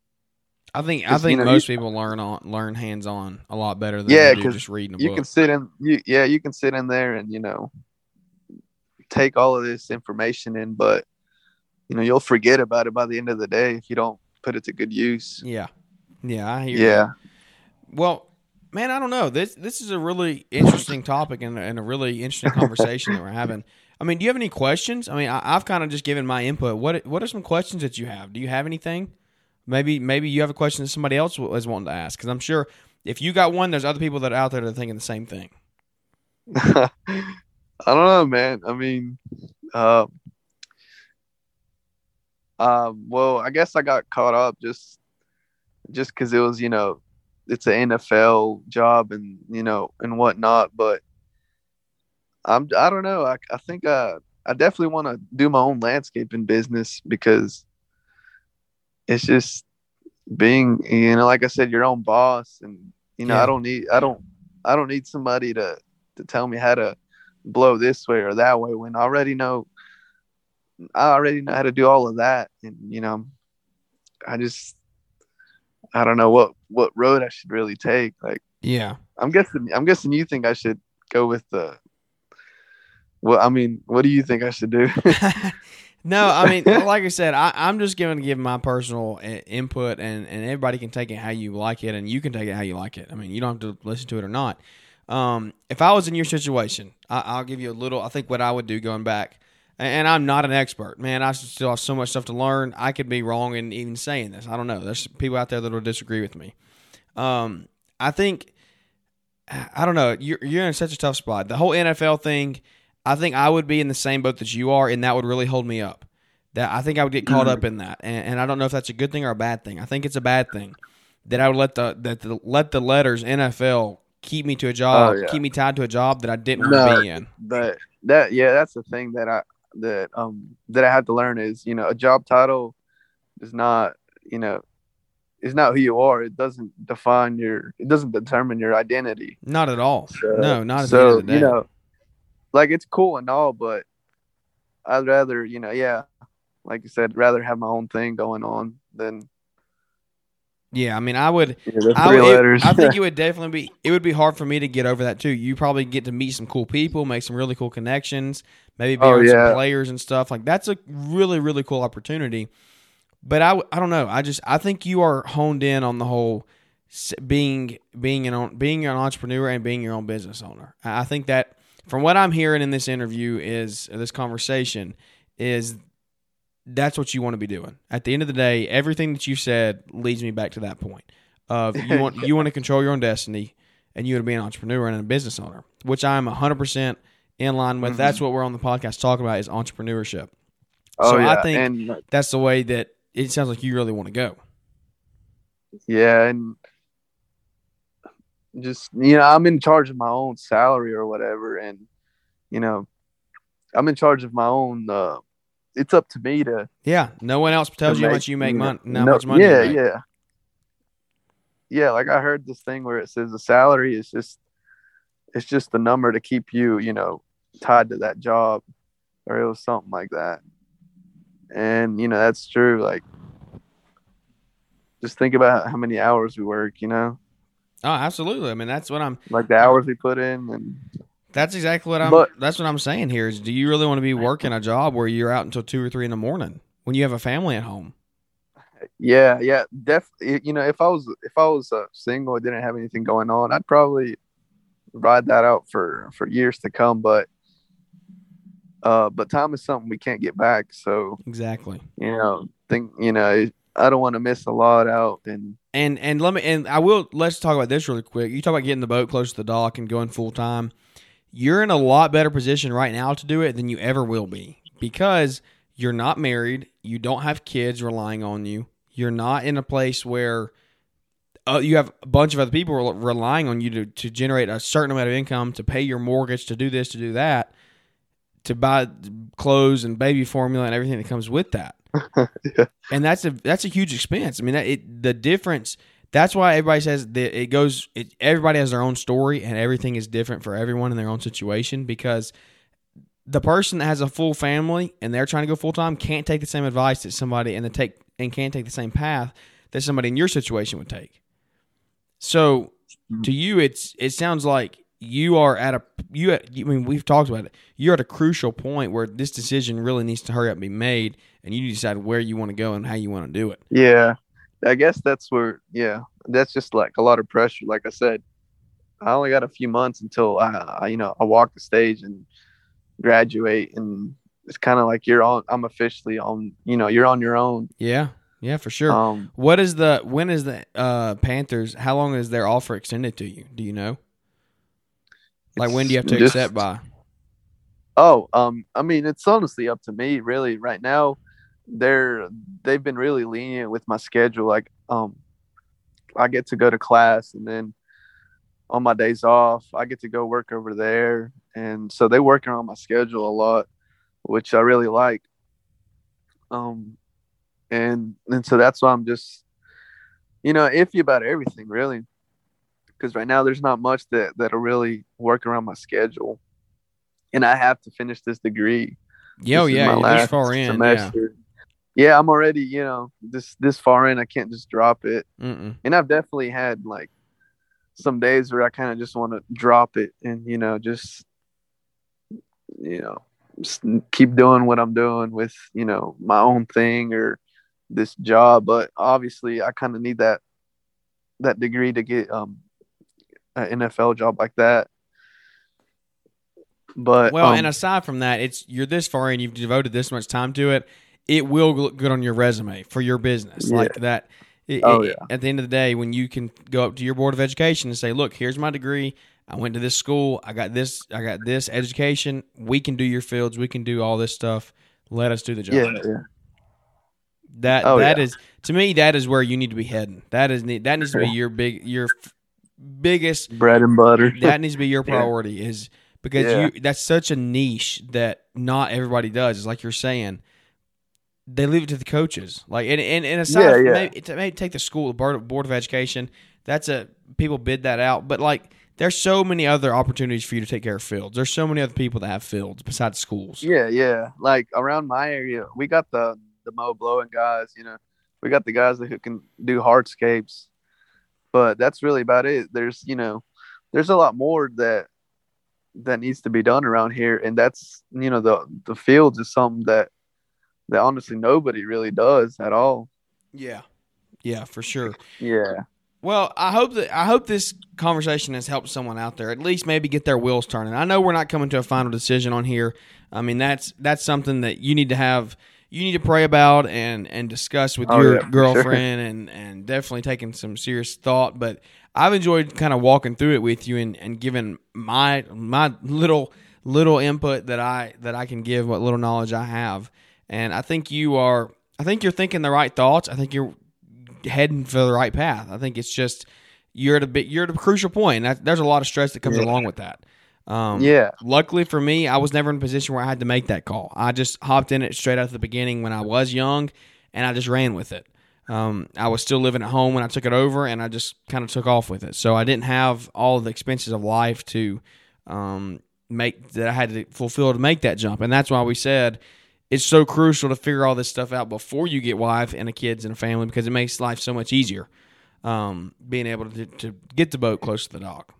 I think I think you know, most you, people learn on learn hands on a lot better than yeah, just reading you book. can sit in you, yeah you can sit in there and you know take all of this information in, but you know you'll forget about it by the end of the day if you don't put it to good use. Yeah, yeah, I hear. Yeah. Well, man, I don't know. This this is a really interesting topic and, and a really interesting conversation that we're having. I mean, do you have any questions? I mean, I, have kind of just given my input. What What are some questions that you have? Do you have anything? Maybe Maybe you have a question that somebody else is wanting to ask. Because I'm sure if you got one, there's other people that are out there that are thinking the same thing. I don't know, man. I mean, uh, uh, well, I guess I got caught up just just because it was, you know, it's an NFL job and you know and whatnot, but I'm I don't know. I I think uh, I definitely want to do my own landscaping business because it's just being you know like I said your own boss and you know yeah. I don't need I don't I don't need somebody to to tell me how to blow this way or that way when I already know I already know how to do all of that and you know I just I don't know what what road I should really take like yeah I'm guessing I'm guessing you think I should go with the well, I mean, what do you think I should do? no, I mean, like I said, I, am just going to give my personal uh, input, and, and everybody can take it how you like it, and you can take it how you like it. I mean, you don't have to listen to it or not. Um, if I was in your situation, I, will give you a little. I think what I would do going back, and I'm not an expert, man. I still have so much stuff to learn. I could be wrong in even saying this. I don't know. There's people out there that will disagree with me. Um, I think, I don't know. You're you're in such a tough spot. The whole NFL thing I think I would be in the same boat that you are, and that would really hold me up. That I think I would get caught up in that, and, and I don't know if that's a good thing or a bad thing. I think it's a bad thing that I would let the that the, let the letters NFL keep me to a job, oh, yeah. keep me tied to a job that I didn't no, want to be in. But that yeah, that's the thing that I that um that I had to learn is you know a job title is not you know is not who you are. It doesn't define your. It doesn't determine your identity. Not at all. So, no, not at so, the end of the day. You know, like it's cool and all, but I'd rather, you know, yeah, like you said, rather have my own thing going on than. Yeah, I mean, I would. Yeah, I, would it, I think it would definitely be. It would be hard for me to get over that too. You probably get to meet some cool people, make some really cool connections, maybe be oh, yeah. some players and stuff. Like that's a really really cool opportunity. But I, I don't know. I just I think you are honed in on the whole being being an being an entrepreneur and being your own business owner. I think that from what I'm hearing in this interview is this conversation is that's what you want to be doing. At the end of the day, everything that you said leads me back to that point of you want you want to control your own destiny and you want to be an entrepreneur and a business owner, which I'm 100% in line with. Mm-hmm. That's what we're on the podcast talking about is entrepreneurship. Oh, so yeah. I think and, that's the way that it sounds like you really want to go. Yeah, and just you know i'm in charge of my own salary or whatever and you know i'm in charge of my own uh it's up to me to yeah no one else tells you how much you make money how no, much money yeah yeah. Yeah like i heard this thing where it says the salary is just it's just the number to keep you you know tied to that job or it was something like that. And you know that's true like just think about how many hours we work you know Oh, absolutely. I mean, that's what I'm. like the hours we put in, and That's exactly what I'm. But- that's what I'm saying here. Is do you really want to be working a job where you're out until two or three in the morning when you have a family at home? yeah, yeah, definitely. You know, if I was if I was uh, single and didn't have anything going on, I'd probably ride that out for for years to come. But uh, but time is something we can't get back. So Exactly. you know, think you know, I don't want to miss a lot out, and And and let me and I will let's talk about this really quick. You talk about getting the boat close to the dock and going full time. You're in a lot better position right now to do it than you ever will be because you're not married, you don't have kids relying on you. You're not in a place where uh, you have a bunch of other people relying on you to, to generate a certain amount of income to pay your mortgage, to do this, to do that, to buy clothes and baby formula and everything that comes with that yeah, and that's a that's a huge expense. I mean, that, it the difference. That's why everybody says that it goes. It, everybody has their own story, and everything is different for everyone in their own situation. Because the person that has a full family and they're trying to go full time can't take the same advice that somebody and the take and can't take the same path that somebody in your situation would take. So mm-hmm. to you, it's it sounds like you are at a you. I mean, we've talked about it. You're at a crucial point where this decision really needs to hurry up and be made, and you need to decide where you want to go and how you want to do it. yeah. I guess that's where, yeah, that's just like a lot of pressure. Like I said, I only got a few months until I, I you know, I walk the stage and graduate, and it's kind of like you're on. I'm officially on. You know, you're on your own. Yeah, yeah, for sure. Um, what is the when is the uh, Panthers? How long is their offer extended to you? Do you know? Like when do you have to Just- accept by? Oh, um, I mean, it's honestly up to me, really. Right now, they're they've been really lenient with my schedule. Like, um, I get to go to class, and then on my days off, I get to go work over there, and so they work around my schedule a lot, which I really like. Um, and and so that's why I'm just, you know, iffy about everything, really, because right now there's not much that that'll really work around my schedule and I have to finish this degree. Yeah, oh, This is yeah, this far in. Yeah. Yeah. I'm already, you know, this this far in. I can't just drop it. Mm-mm. And I've definitely had like some days where I kind of just want to drop it and you know just you know just keep doing what I'm doing with you know my own thing or this job. But obviously, I kind of need that that degree to get um an NFL job like that. But Well, um, and aside from that, it's you're this far and you've devoted this much time to it. It will look good on your resume for your business, Yeah. like that. it- Oh, it- yeah. At the end of the day, when you can go up to your board of education and say, "Look, here's my degree. I went to this school. I got this. I got this education. We can do your fields. We can do all this stuff. Let us do the job." yeah, yeah. That Oh, that yeah. is to me that is where you need to be heading. That is that needs to be your big your biggest bread and butter. that needs to be your Yeah. priority is because Yeah. you that's such a niche that not everybody does. It's like you're saying. They leave it to the coaches, like and and, and aside, Yeah, yeah. maybe, take the school board board of education. That's a people bid that out, but like there's so many other opportunities for you to take care of fields. There's so many other people that have fields besides schools. Yeah, yeah. Like around my area, we got the the mow blowing guys. You know, we got the guys that who can do hardscapes, but that's really about it. There's you know, there's a lot more that that needs to be done around here, and that's you know the the fields is something that that honestly nobody really does at all. yeah, yeah, for sure. Yeah, Well, I hope that I hope this conversation has helped someone out there. At least maybe get their wheels turning. I know we're not coming to a final decision on here. I mean, that's that's something that you need to have. You need to pray about and and discuss with Oh, your yeah, for sure. girlfriend and and definitely taking some serious thought. But I've enjoyed kind of walking through it with you and and giving my my little little input that I that I can give, what little knowledge I have. And I think you are. I think you're thinking the right thoughts. I think you're heading for the right path. I think it's just you're at a bit you're at a crucial point. That, there's a lot of stress that comes Yeah. along with that. Um, yeah, Luckily for me, I was never in a position where I had to make that call. I just hopped in it straight out of the beginning when I was young, and I just ran with it. Um, I was still living at home when I took it over, and I just kind of took off with it. So I didn't have all the expenses of life to um, make that I had to fulfill to make that jump, and that's why we said it's so crucial to figure all this stuff out before you get wife and a kids and a family because it makes life so much easier. um, being able to to get the boat close to the dock.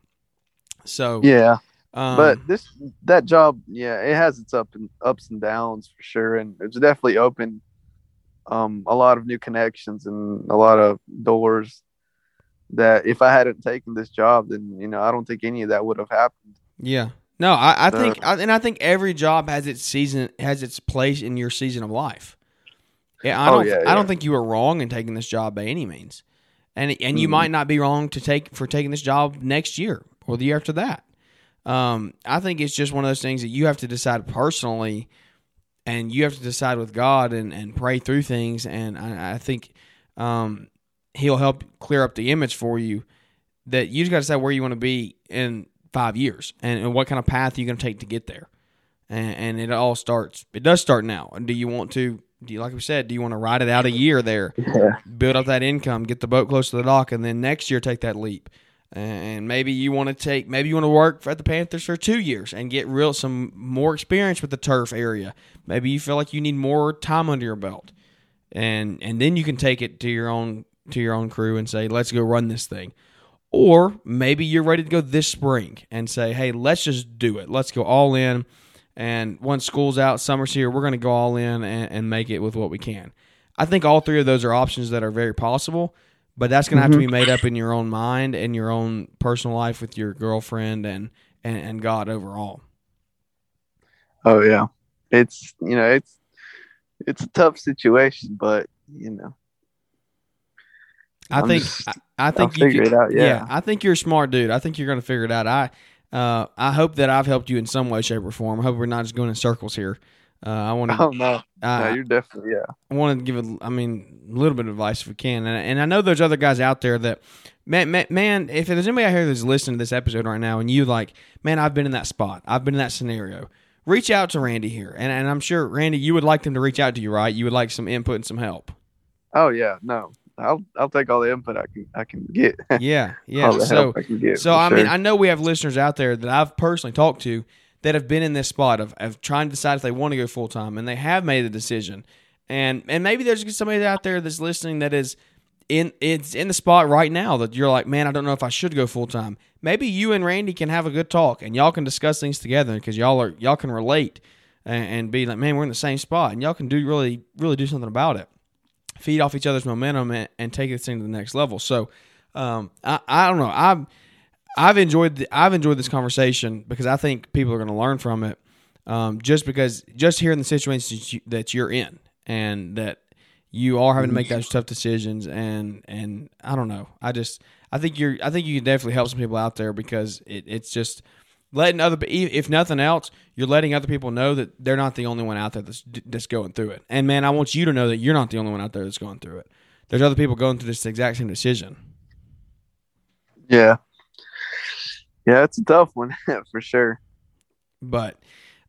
So Yeah, um, but this that job, yeah, it has its up and ups and downs for sure, and it's definitely opened um, a lot of new connections and a lot of doors that if I hadn't taken this job, then you know I don't think any of that would have happened. Yeah. No, I, I think, I, and I think every job has its season, has its place in your season of life. Yeah, I Oh, don't, yeah, I yeah. don't think you were wrong in taking this job by any means, and and you Mhm. might not be wrong to take for taking this job next year or the year after that. Um, I think it's just one of those things that you have to decide personally, and you have to decide with God and and pray through things, and I, I think, um, He'll help clear up the image for you that you just got to decide where you want to be in five years and, and what kind of path you're going to take to get there. And, and it all starts, it does start now. And do you want to, do you, like we said, do you want to ride it out a year there, Yeah, build up that income, get the boat close to the dock, and then next year take that leap? And maybe you want to take, maybe you want to work at the Panthers for two years and get real, some more experience with the turf area. Maybe you feel like you need more time under your belt. And, and then you can take it to your own, to your own crew and say, let's go run this thing. Or maybe you're ready to go this spring and say, hey, let's just do it. Let's go all in. And once school's out, summer's here, we're going to go all in and, and make it with what we can. I think all three of those are options that are very possible, but that's going to have to be made up in your own mind and your own personal life with your girlfriend and, and, and God overall. oh yeah, it's you know it's it's a tough situation, but you know I I'm think just- I, I think I'll you can, it out, yeah. I think you're a smart dude. I think you're going to figure it out. I uh, I hope that I've helped you in some way, shape, or form. I hope we're not just going in circles here. Uh, I want to oh no, no, uh, you're definitely yeah. I want to give a, I mean, a little bit of advice if we can. And, and I know there's other guys out there that, man, man, man, if there's anybody out here that's listening to this episode right now and you like, man, I've been in that spot, I've been in that scenario, reach out to Randy here. And, and I'm sure, Randy, you would like them to reach out to you, right? You would like some input and some help. Oh yeah, no, I'll I'll take all the input I can I can get. Yeah. Yeah. all the so, help I can get. So I mean. I know we have listeners out there that I've personally talked to that have been in this spot of, of trying to decide if they want to go full time, and they have made a decision. And and maybe there's somebody out there that's listening that is in it's in the spot right now that you're like, man, I don't know if I should go full time. Maybe you and Randy can have a good talk, and y'all can discuss things together because y'all are y'all can relate and, and be like, man, we're in the same spot, and y'all can do really really do something about it feed off each other's momentum and, and take this thing to the next level. So, um, I, I don't know. I've I've enjoyed the, I've enjoyed this conversation because I think people are going to learn from it. Um, just because just hearing the situations that you're in and that you are having to make those tough decisions and and I don't know. I just I think you're I think you can definitely help some people out there because it, it's just letting other if nothing else you're letting other people know that they're not the only one out there that's that's going through it and man i want you to know that you're not the only one out there that's going through it there's other people going through this exact same decision yeah, yeah, it's a tough one for sure. but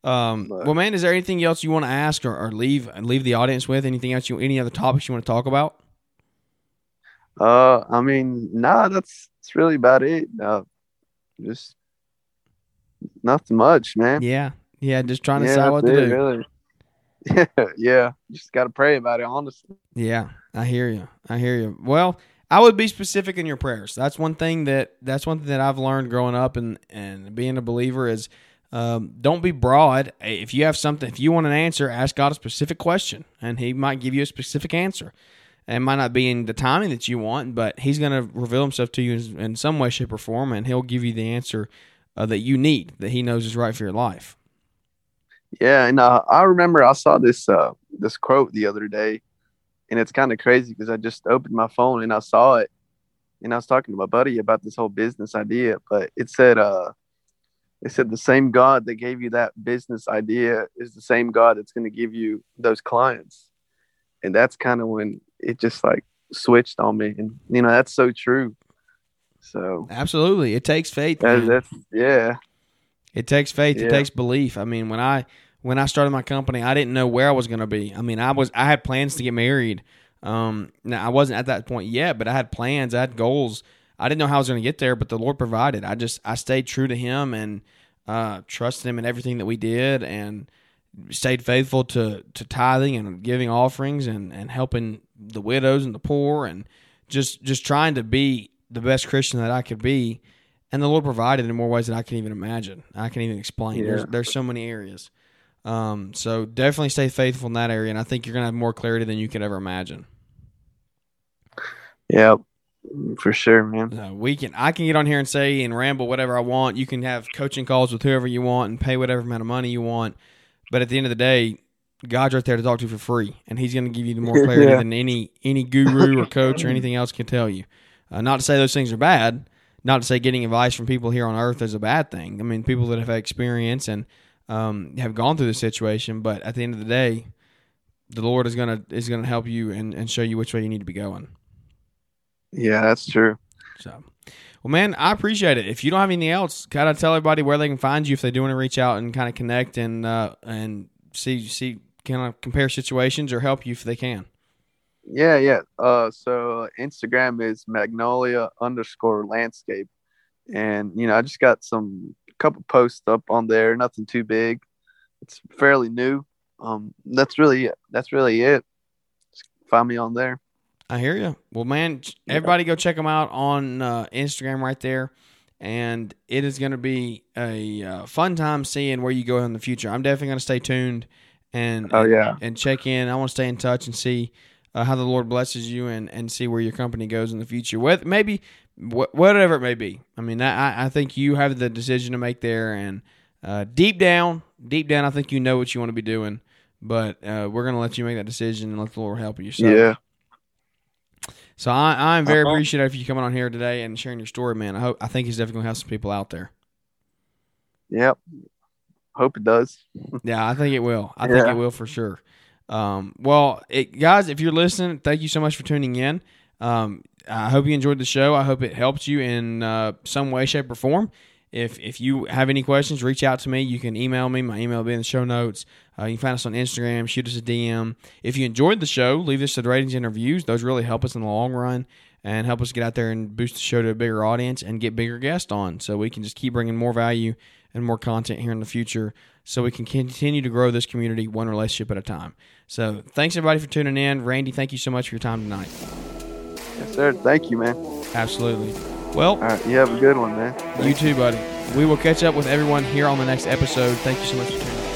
um But- well man is there anything else you want to ask or, or leave leave the audience with anything else you any other topics you want to talk about Uh, I mean, nah, that's that's really about it. Uh, just nothing much, man. yeah yeah just trying to Yeah, decide what to it, do Really. Yeah, yeah. Just got to pray about it, honestly. Yeah, I hear you. I hear you. Well, I would be specific in your prayers. That's one thing that that's one thing that I've learned growing up and and being a believer is um, don't be broad. If you have something, if you want an answer, ask God a specific question, and He might give you a specific answer. It might not be in the timing that you want, but He's going to reveal Himself to you in, in some way, shape, or form, and He'll give you the answer uh, that you need, that He knows is right for your life. Yeah, and uh, I remember I saw this uh this quote the other day, and it's kind of crazy because I just opened my phone and I saw it, and I was talking to my buddy about this whole business idea. But it said, uh, it said the same God that gave you that business idea is the same God that's going to give you those clients, and that's kind of when it just like switched on me, and you know that's so true. So Absolutely, it takes faith. that, that's yeah, It takes faith. It takes belief. I mean, when I when I started my company, I didn't know where I was going to be. I mean, I was I had plans to get married. Um, now I wasn't at that point yet, but I had plans. I had goals. I didn't know how I was going to get there, but the Lord provided. I just I stayed true to Him and uh, trusted Him in everything that we did, and stayed faithful to to tithing and giving offerings and and helping the widows and the poor and just just trying to be the best Christian that I could be, and the Lord provided in more ways than I can even imagine. I can even explain. Yeah. There's there's so many areas. Um, so definitely stay faithful in that area, and I think you're gonna have more clarity than you could ever imagine. Yeah, for sure, man. Uh, we can I can get on here and say and ramble whatever I want. You can have coaching calls with whoever you want and pay whatever amount of money you want. But at the end of the day, God's right there to talk to you for free, and He's going to give you the more clarity Yeah. than any any guru or coach or anything else can tell you. Uh, not to say those things are bad. Not to say getting advice from people here on earth is a bad thing. I mean, people that have experience and um, have gone through the situation. But at the end of the day, the Lord is gonna is gonna help you and, and show you which way you need to be going. Yeah, that's true. So, well, man, I appreciate it. If you don't have anything else, kind of tell everybody where they can find you if they do want to reach out and kind of connect and uh, and see see kind of compare situations or help you if they can. Yeah, yeah. Uh, so Instagram is magnolia underscore landscape, and you know I just got some couple posts up on there. Nothing too big. It's fairly new. Um, that's really it. That's really it. Just find me on there. I hear you. Well, man, everybody go check them out on uh, Instagram right there. And it is going to be a uh, fun time seeing where you go in the future. I'm definitely going to stay tuned and Oh yeah, and check in. I want to stay in touch and see uh, how the Lord blesses you and, and see where your company goes in the future. With maybe wh- whatever it may be. I mean, I, I think you have the decision to make there, and uh, deep down, deep down, I think you know what you want to be doing. But uh, we're gonna let you make that decision and let the Lord help you. So, yeah. So I, I'm very Uh-huh. appreciative of you coming on here today and sharing your story, man. I hope I think he's definitely gonna help some people out there. Yep. Hope it does. Yeah, I think it will. I think Yeah. it will for sure. Um, well, it, guys, if you're listening, thank you so much for tuning in. Um, I hope you enjoyed the show. I hope it helped you in uh, some way, shape, or form. If if you have any questions, reach out to me. You can email me. My email will be in the show notes. Uh, you can find us on Instagram. Shoot us a DM. If you enjoyed the show, leave us the ratings and reviews. Those really help us in the long run and help us get out there and boost the show to a bigger audience and get bigger guests on, so we can just keep bringing more value and more content here in the future so we can continue to grow this community one relationship at a time. So thanks everybody for tuning in. Randy, thank you so much for your time tonight. Yes, sir. Thank you, man. Absolutely. Well, All right, you have a good one, man. you too, buddy. We will catch up with everyone here on the next episode. Thank you so much for tuning in.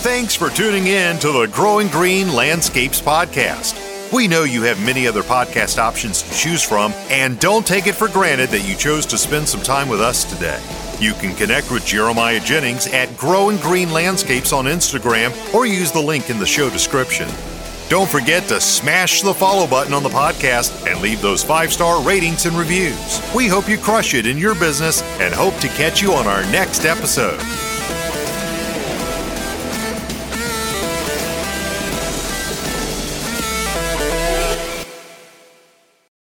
Thanks for tuning in to the Growing Green Landscapes Podcast. We know you have many other podcast options to choose from, and don't take it for granted that you chose to spend some time with us today. You can connect with Jeremiah Jennings at Growing Green Landscapes on Instagram or use the link in the show description. Don't forget to smash the follow button on the podcast and leave those five star ratings and reviews. We hope you crush it in your business and hope to catch you on our next episode.